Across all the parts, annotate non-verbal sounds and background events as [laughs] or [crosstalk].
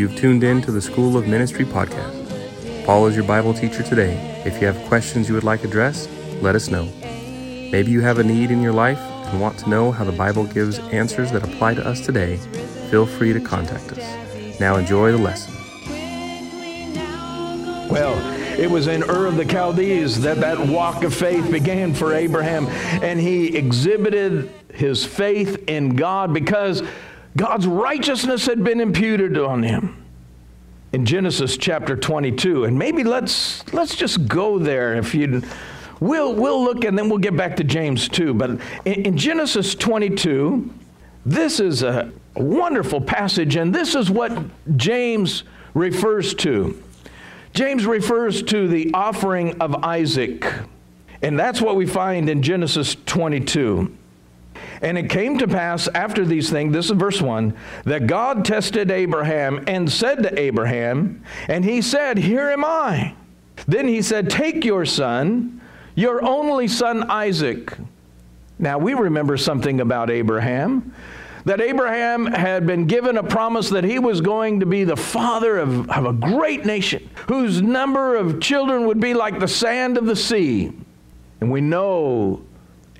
You've tuned in to the School of Ministry podcast. Paul is your Bible teacher today. If you have questions you would like addressed, let us know. Maybe you have a need in your life and want to know how the Bible gives answers that apply to us today. Feel free to contact us. Now enjoy the lesson. Well, it was in Ur of the Chaldees that that walk of faith began for Abraham, and he exhibited his faith in God because God's righteousness had been imputed on him. In Genesis chapter 22, and maybe let's let's just go there if you we'll we'll look and then we'll get back to James 2, but in, in Genesis 22, this is a wonderful passage and this is what James refers to. James refers to the offering of Isaac. And that's what we find in Genesis 22. And it came to pass after these things, this is verse 1, that God tested Abraham and said to Abraham, and he said, Here am I. Then he said, Take your son, your only son Isaac. Now we remember something about Abraham that Abraham had been given a promise that he was going to be the father of, of a great nation whose number of children would be like the sand of the sea. And we know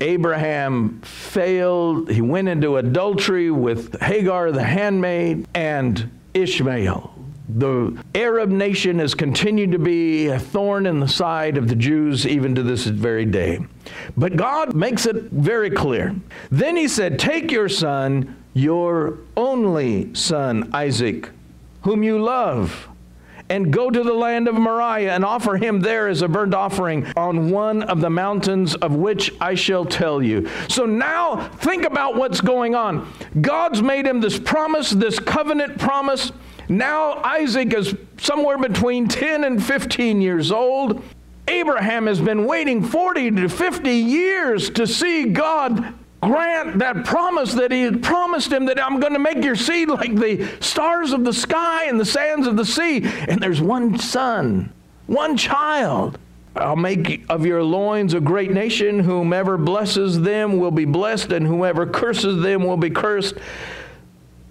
Abraham failed. He went into adultery with Hagar, the handmaid, and Ishmael. The Arab nation has continued to be a thorn in the side of the Jews even to this very day. But God makes it very clear. Then he said, Take your son, your only son, Isaac, whom you love and go to the land of Moriah and offer him there as a burnt offering on one of the mountains of which I shall tell you. So now think about what's going on. God's made him this promise, this covenant promise. Now Isaac is somewhere between 10 and 15 years old. Abraham has been waiting 40 to 50 years to see God grant that promise that he had promised him that I'm going to make your seed like the stars of the sky and the sands of the sea. And there's one son, one child. I'll make of your loins a great nation. Whomever blesses them will be blessed, and whoever curses them will be cursed.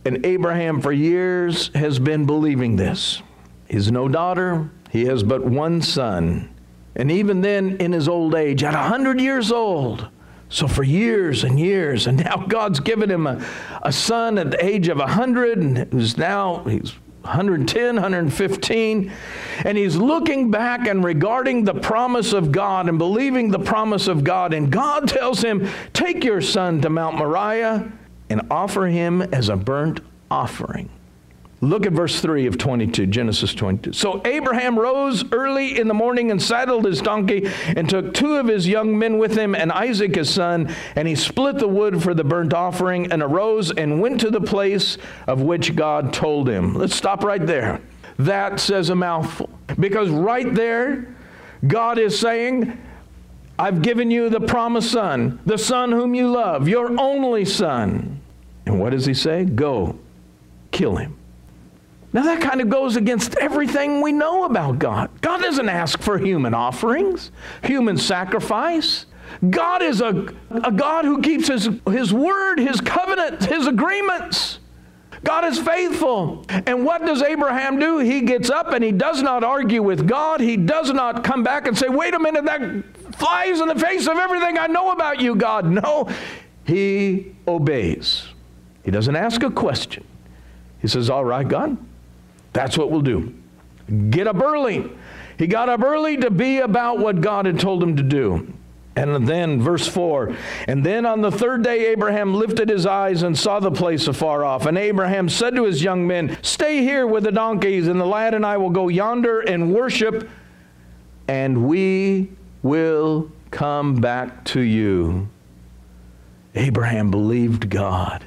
And Abraham, for years, has been believing this. He has no daughter, he has but one son. And even then, in his old age, at a 100 years old, so for years and years, and now [laughs] God's given him a, a son at the age of 100, and who's now, he's 110, 115, and he's looking back and regarding the promise of God and believing the promise of God. And God tells him, Take your son to Mount Moriah and offer him as a burnt offering. Look at verse 3 of 22, Genesis 22. So Abraham rose early in the morning and saddled his donkey and took two of his young men with him and Isaac his son, and he split the wood for the burnt offering and arose and went to the place of which God told him. Let's stop right there. That says a mouthful. Because right there, God is saying, I've given you the promised son, the son whom you love, your only son. And what does he say? Go, kill him. Now, that kind of goes against everything we know about God. God doesn't ask for human offerings, human sacrifice. God is a, a God who keeps his, his word, his covenant, his agreements. God is faithful. And what does Abraham do? He gets up and he does not argue with God. He does not come back and say, wait a minute, that flies in the face of everything I know about you, God. No, he obeys. He doesn't ask a question. He says, All right, God, that's what we'll do. Get up early. He got up early to be about what God had told him to do. And then, verse 4 And then on the third day, Abraham lifted his eyes and saw the place afar off. And Abraham said to his young men, Stay here with the donkeys, and the lad and I will go yonder and worship, and we will come back to you. Abraham believed God.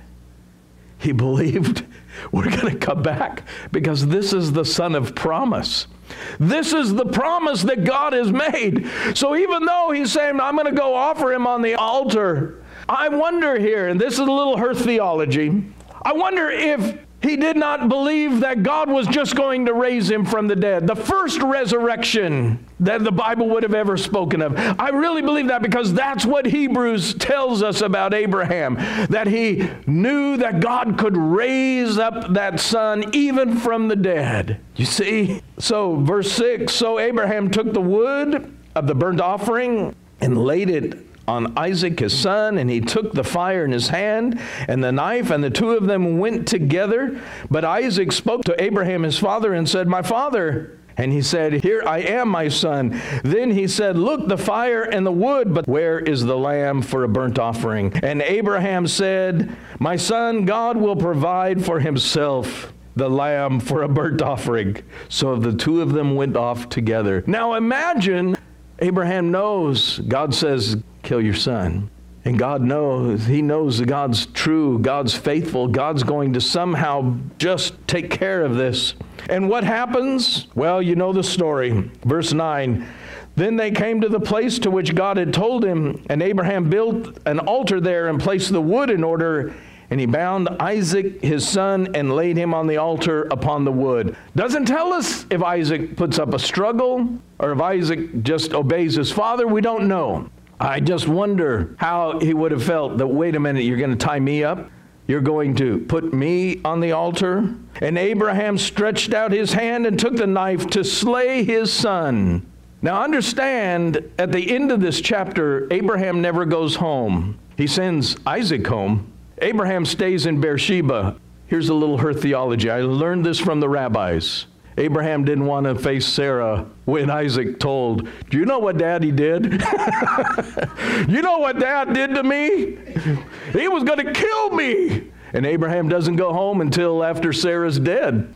He [laughs] believed [laughs] we're going to come back because this is the son of promise. This is the promise that God has made. So even though he's saying, I'm going to go offer him on the altar, I wonder here, and this is a little Hurth theology, I wonder if He did not believe that God was just going to raise him from the dead. The first resurrection that the Bible would have ever spoken of. I really believe that because that's what Hebrews tells us about Abraham that he knew that God could raise up that son even from the dead. You see? So, verse 6 So Abraham took the wood of the burnt offering and laid it on Isaac his son, and he took the fire in his hand and the knife, and the two of them went together. But Isaac spoke to Abraham his father and said, My father. And he said, Here I am, my son. Then he said, Look, the fire and the wood, but where is the lamb for a burnt offering? And Abraham said, My son, God will provide for himself the lamb for a burnt offering. So the two of them went off together. Now imagine Abraham knows, God says, kill your son. And God knows, He knows that God's true, God's faithful, God's going to somehow just take care of this. And what happens? Well, you know the story. Verse 9. Then they came to the place to which God had told him, and Abraham built an altar there and placed the wood in order. And he bound Isaac, his son, and laid him on the altar upon the wood. Doesn't tell us if Isaac puts up a struggle or if Isaac just obeys his father. We don't know. I just wonder how he would have felt that, wait a minute, you're going to tie me up? You're going to put me on the altar? And Abraham stretched out his hand and took the knife to slay his son. Now, understand, at the end of this chapter, Abraham never goes home. He sends Isaac home. Abraham stays in Beersheba. Here's a little her theology. I learned this from the rabbis. Abraham didn't want to face Sarah when Isaac told, Do you know what daddy did? [laughs] you know what dad did to me? He was going to kill me. And Abraham doesn't go home until after Sarah's dead.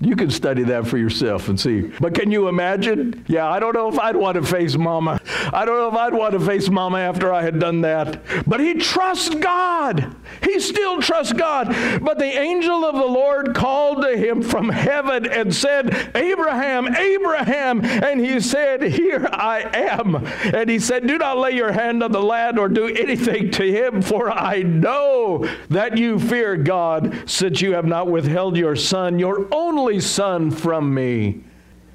You can study that for yourself and see. But can you imagine? Yeah, I don't know if I'd want to face mama. I don't know if I'd want to face mama after I had done that. But he trusts God. He still trusts God. But the angel of the Lord called to him from heaven and said, Abraham, Abraham. And he said, Here I am. And he said, Do not lay your hand on the lad or do anything to him, for I know that you fear God, since you have not withheld your son, your only only son from me.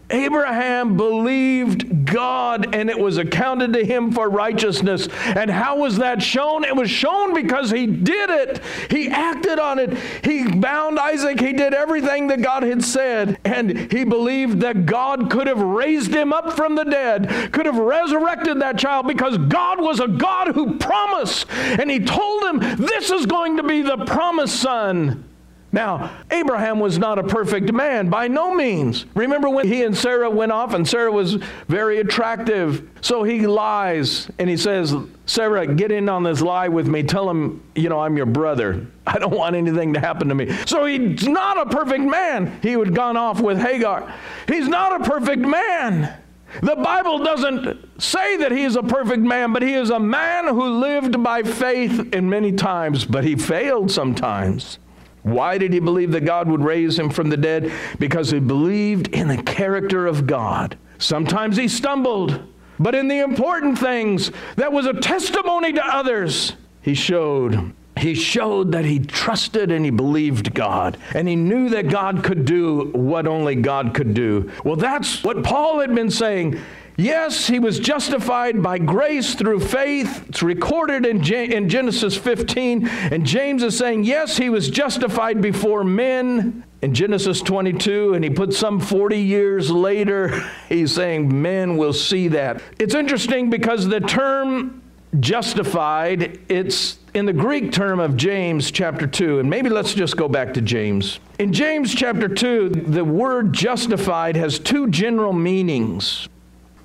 Abraham believed God and it was accounted to him for righteousness. And how was that shown? It was shown because he did it. He acted on it. He bound Isaac. He did everything that God had said. And he believed that God could have raised him up from the dead, could have resurrected that child because God was a God who promised. And he told him, This is going to be the promised son. Now, Abraham was not a perfect man, by no means. Remember when he and Sarah went off, and Sarah was very attractive. So he lies and he says, Sarah, get in on this lie with me. Tell him, you know, I'm your brother. I don't want anything to happen to me. So he's not a perfect man. He had gone off with Hagar. He's not a perfect man. The Bible doesn't say that he is a perfect man, but he is a man who lived by faith in many times, but he failed sometimes. Why did he believe that God would raise him from the dead? Because he believed in the character of God. Sometimes he stumbled, but in the important things that was a testimony to others, he showed. He showed that he trusted and he believed God, and he knew that God could do what only God could do. Well, that's what Paul had been saying. Yes, he was justified by grace through faith. It's recorded in, in Genesis 15. And James is saying, yes, he was justified before men in Genesis 22. And he put some 40 years later, [laughs] he's saying, men will see that. It's interesting because the term justified, it's in the Greek term of James chapter 2. And maybe let's just go back to James. In James chapter 2, the word justified has two general meanings.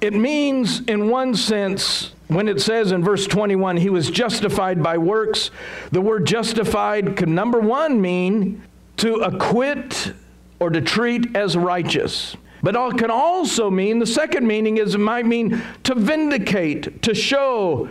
It means, in one sense, when it says in verse 21, he was justified by works, the word justified could, number one, mean to acquit or to treat as righteous. But it can also mean, the second meaning is it might mean to vindicate, to show,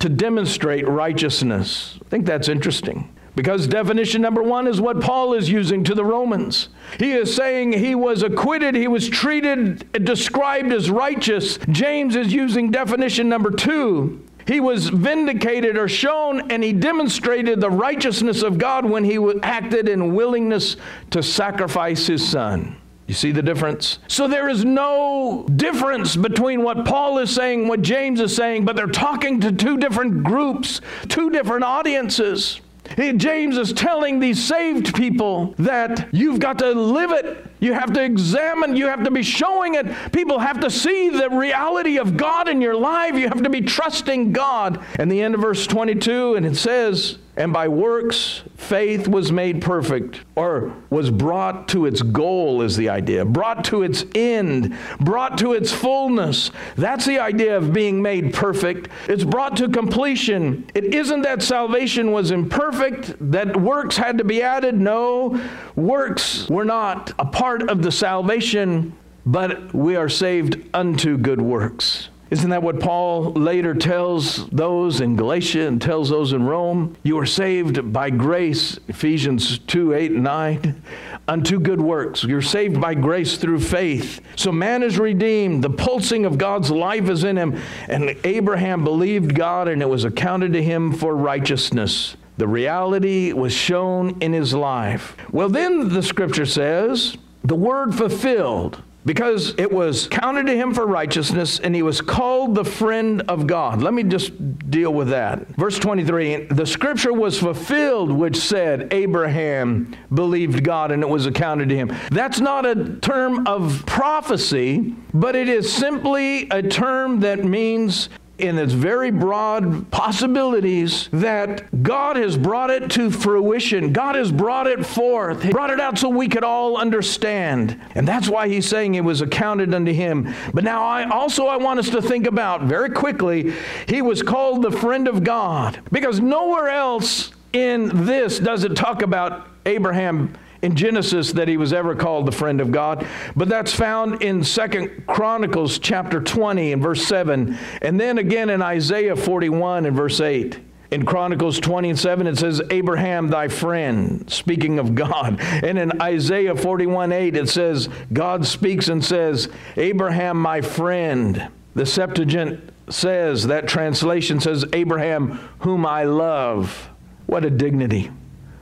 to demonstrate righteousness. I think that's interesting. Because definition number one is what Paul is using to the Romans. He is saying he was acquitted, he was treated, described as righteous. James is using definition number two. He was vindicated or shown, and he demonstrated the righteousness of God when he acted in willingness to sacrifice his son. You see the difference? So there is no difference between what Paul is saying, what James is saying, but they're talking to two different groups, two different audiences. James is telling these saved people that you've got to live it. You have to examine, you have to be showing it. People have to see the reality of God in your life. You have to be trusting God. And the end of verse 22, and it says, and by works faith was made perfect or was brought to its goal is the idea. Brought to its end brought to its fullness. That's the idea of being made perfect. It's brought to completion. It isn't that salvation was imperfect that works had to be added. No works were not a part of the salvation but we are saved unto good works isn't that what Paul later tells those in Galatia and tells those in Rome? You are saved by grace, Ephesians 2 8 and 9, unto good works. You're saved by grace through faith. So man is redeemed. The pulsing of God's life is in him. And Abraham believed God, and it was accounted to him for righteousness. The reality was shown in his life. Well, then the scripture says, the word fulfilled because it was counted to him for righteousness and he was called the friend of God. Let me just deal with that. Verse 23 the scripture was fulfilled, which said, Abraham believed God and it was accounted to him. That's not a term of prophecy, but it is simply a term that means in its very broad possibilities that God has brought it to fruition. God has brought it forth. He brought it out so we could all understand. And that's why he's saying it was accounted unto him. But now I also I want us to think about very quickly, he was called the friend of God because nowhere else in this does it talk about Abraham in Genesis that he was ever called the friend of God, but that's found in Second Chronicles chapter 20 and verse 7, and then again in Isaiah 41 and verse 8. In Chronicles 20 and 7, it says, Abraham, thy friend, speaking of God. And in Isaiah 41 8, it says, God speaks and says, Abraham, my friend. The Septuagint says, that translation says, Abraham, whom I love. What a dignity.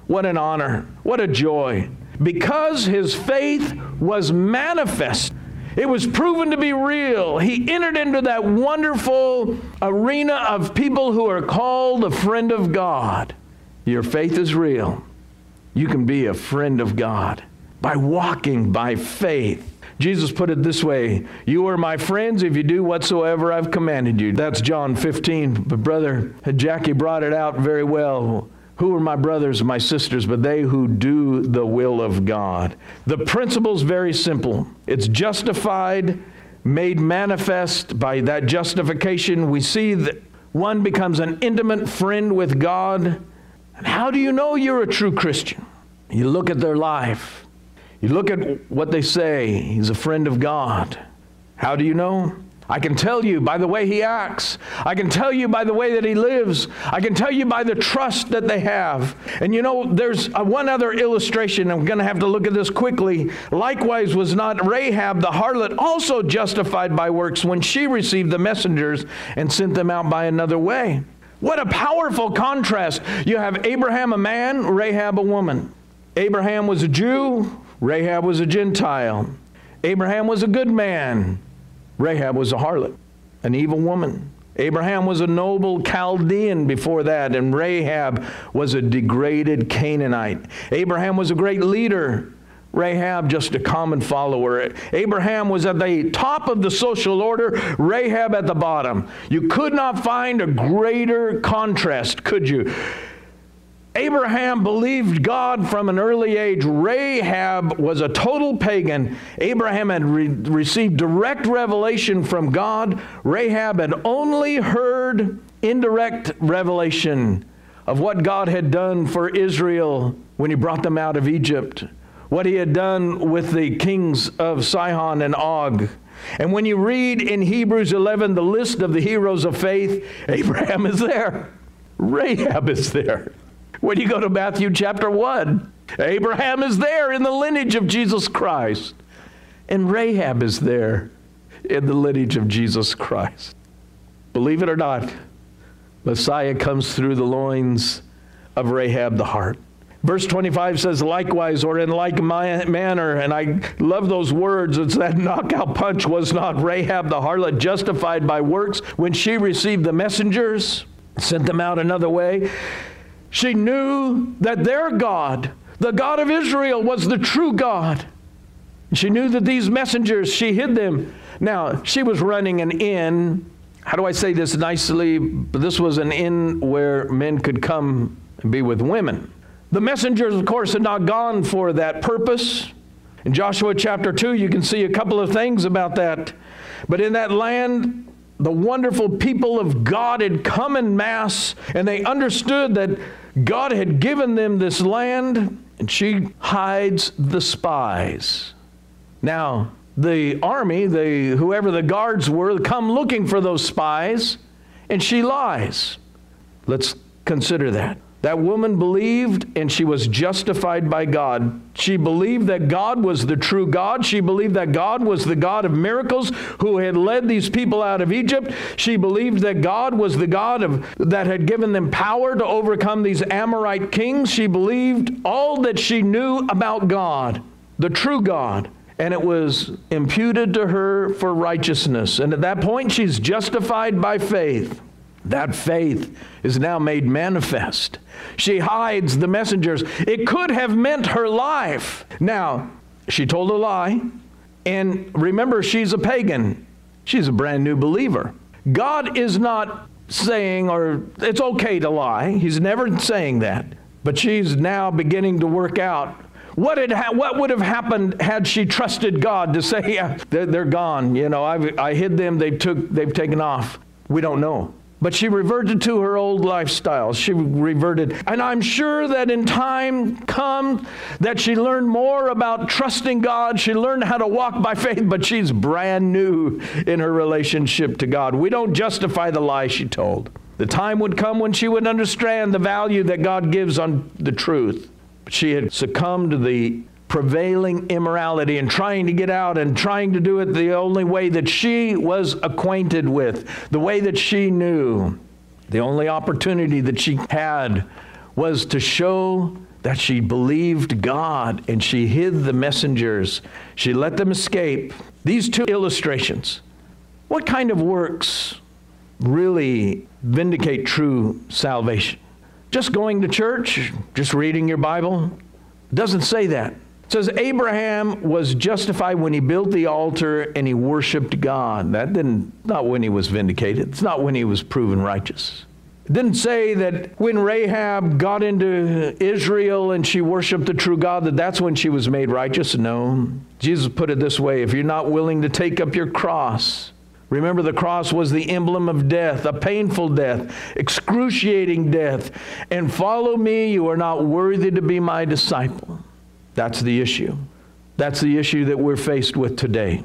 What an honor. What a joy. Because his faith was manifest, it was proven to be real. He entered into that wonderful arena of people who are called a friend of God. Your faith is real. You can be a friend of God by walking by faith. Jesus put it this way You are my friends if you do whatsoever I've commanded you. That's John 15. But, brother, Jackie brought it out very well. Who are my brothers and my sisters but they who do the will of God? The principle is very simple. It's justified, made manifest by that justification. We see that one becomes an intimate friend with God. And how do you know you're a true Christian? You look at their life. You look at what they say. He's a friend of God. How do you know? I can tell you by the way he acts. I can tell you by the way that he lives. I can tell you by the trust that they have. And you know, there's a, one other illustration. I'm going to have to look at this quickly. Likewise, was not Rahab the harlot also justified by works when she received the messengers and sent them out by another way? What a powerful contrast. You have Abraham, a man, Rahab, a woman. Abraham was a Jew, Rahab was a Gentile. Abraham was a good man. Rahab was a harlot, an evil woman. Abraham was a noble Chaldean before that, and Rahab was a degraded Canaanite. Abraham was a great leader. Rahab, just a common follower. Abraham was at the top of the social order, Rahab at the bottom. You could not find a greater contrast, could you? Abraham believed God from an early age. Rahab was a total pagan. Abraham had re- received direct revelation from God. Rahab had only heard indirect revelation of what God had done for Israel when he brought them out of Egypt, what he had done with the kings of Sihon and Og. And when you read in Hebrews 11 the list of the heroes of faith, [laughs] Abraham is there, Rahab is there. When you go to Matthew chapter 1, Abraham is there in the lineage of Jesus Christ, and Rahab is there in the lineage of Jesus Christ. Believe it or not, Messiah comes through the loins of Rahab the harlot. Verse 25 says, likewise, or in like manner, and I love those words. It's that knockout punch was not Rahab the harlot justified by works when she received the messengers, sent them out another way. She knew that their God, the God of Israel, was the true God. She knew that these messengers, she hid them. Now, she was running an inn. How do I say this nicely? This was an inn where men could come and be with women. The messengers, of course, had not gone for that purpose. In Joshua chapter 2, you can see a couple of things about that. But in that land, the wonderful people of God had come in mass, and they understood that God had given them this land, and she hides the spies. Now, the army, the, whoever the guards were, come looking for those spies, and she lies. Let's consider that. That woman believed and she was justified by God. She believed that God was the true God. She believed that God was the God of miracles who had led these people out of Egypt. She believed that God was the God of, that had given them power to overcome these Amorite kings. She believed all that she knew about God, the true God. And it was imputed to her for righteousness. And at that point, she's justified by faith. That faith is now made manifest. She hides the messengers. It could have meant her life. Now, she told a lie. And remember, she's a pagan, she's a brand new believer. God is not saying, or it's okay to lie. He's never saying that. But she's now beginning to work out what, had ha- what would have happened had she trusted God to say, yeah, they're, they're gone. You know, I've, I hid them, they've, took, they've taken off. We don't know. But she reverted to her old lifestyle. She reverted. And I'm sure that in time come that she learned more about trusting God. She learned how to walk by faith, but she's brand new in her relationship to God. We don't justify the lie she told. The time would come when she would understand the value that God gives on the truth. She had succumbed to the prevailing immorality and trying to get out and trying to do it the only way that she was acquainted with, the way that she knew. The only opportunity that she had was to show that she believed God and she hid the messengers. She let them escape. These two illustrations. What kind of works really vindicate true salvation? Just going to church, just reading your Bible? Doesn't say that. It says Abraham was justified when he built the altar and he worshiped God. That didn't not when he was vindicated. It's not when he was proven righteous. It didn't say that when Rahab got into Israel and she worshiped the true God that that's when she was made righteous. No. Jesus put it this way, if you're not willing to take up your cross, Remember, the cross was the emblem of death, a painful death, excruciating death. And follow me, you are not worthy to be my disciple. That's the issue. That's the issue that we're faced with today.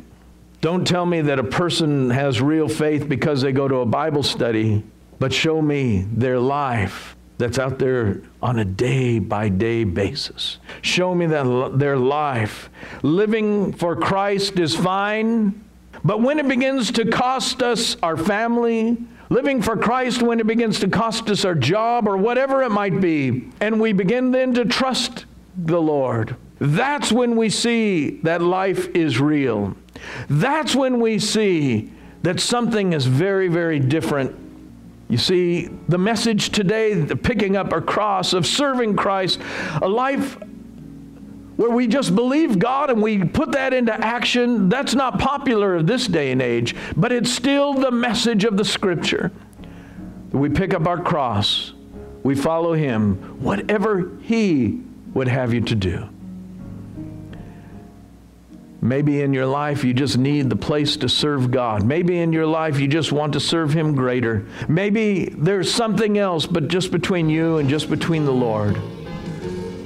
Don't tell me that a person has real faith because they go to a Bible study, but show me their life that's out there on a day by day basis. Show me that their life. Living for Christ is fine, but when it begins to cost us our family, living for Christ when it begins to cost us our job or whatever it might be, and we begin then to trust the Lord, that's when we see that life is real. That's when we see that something is very, very different. You see, the message today, the picking up our cross, of serving Christ, a life where we just believe God and we put that into action, that's not popular this day and age, but it's still the message of the Scripture. We pick up our cross, we follow Him, whatever He would have you to do. Maybe in your life you just need the place to serve God. Maybe in your life you just want to serve Him greater. Maybe there's something else, but just between you and just between the Lord.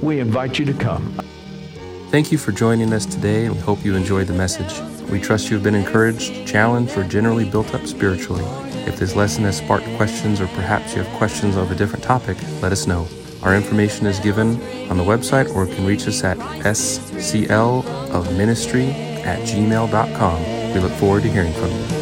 We invite you to come. Thank you for joining us today, and we hope you enjoyed the message. We trust you have been encouraged, challenged, or generally built up spiritually. If this lesson has sparked questions, or perhaps you have questions of a different topic, let us know. Our information is given on the website or can reach us at sclofministry at gmail.com. We look forward to hearing from you.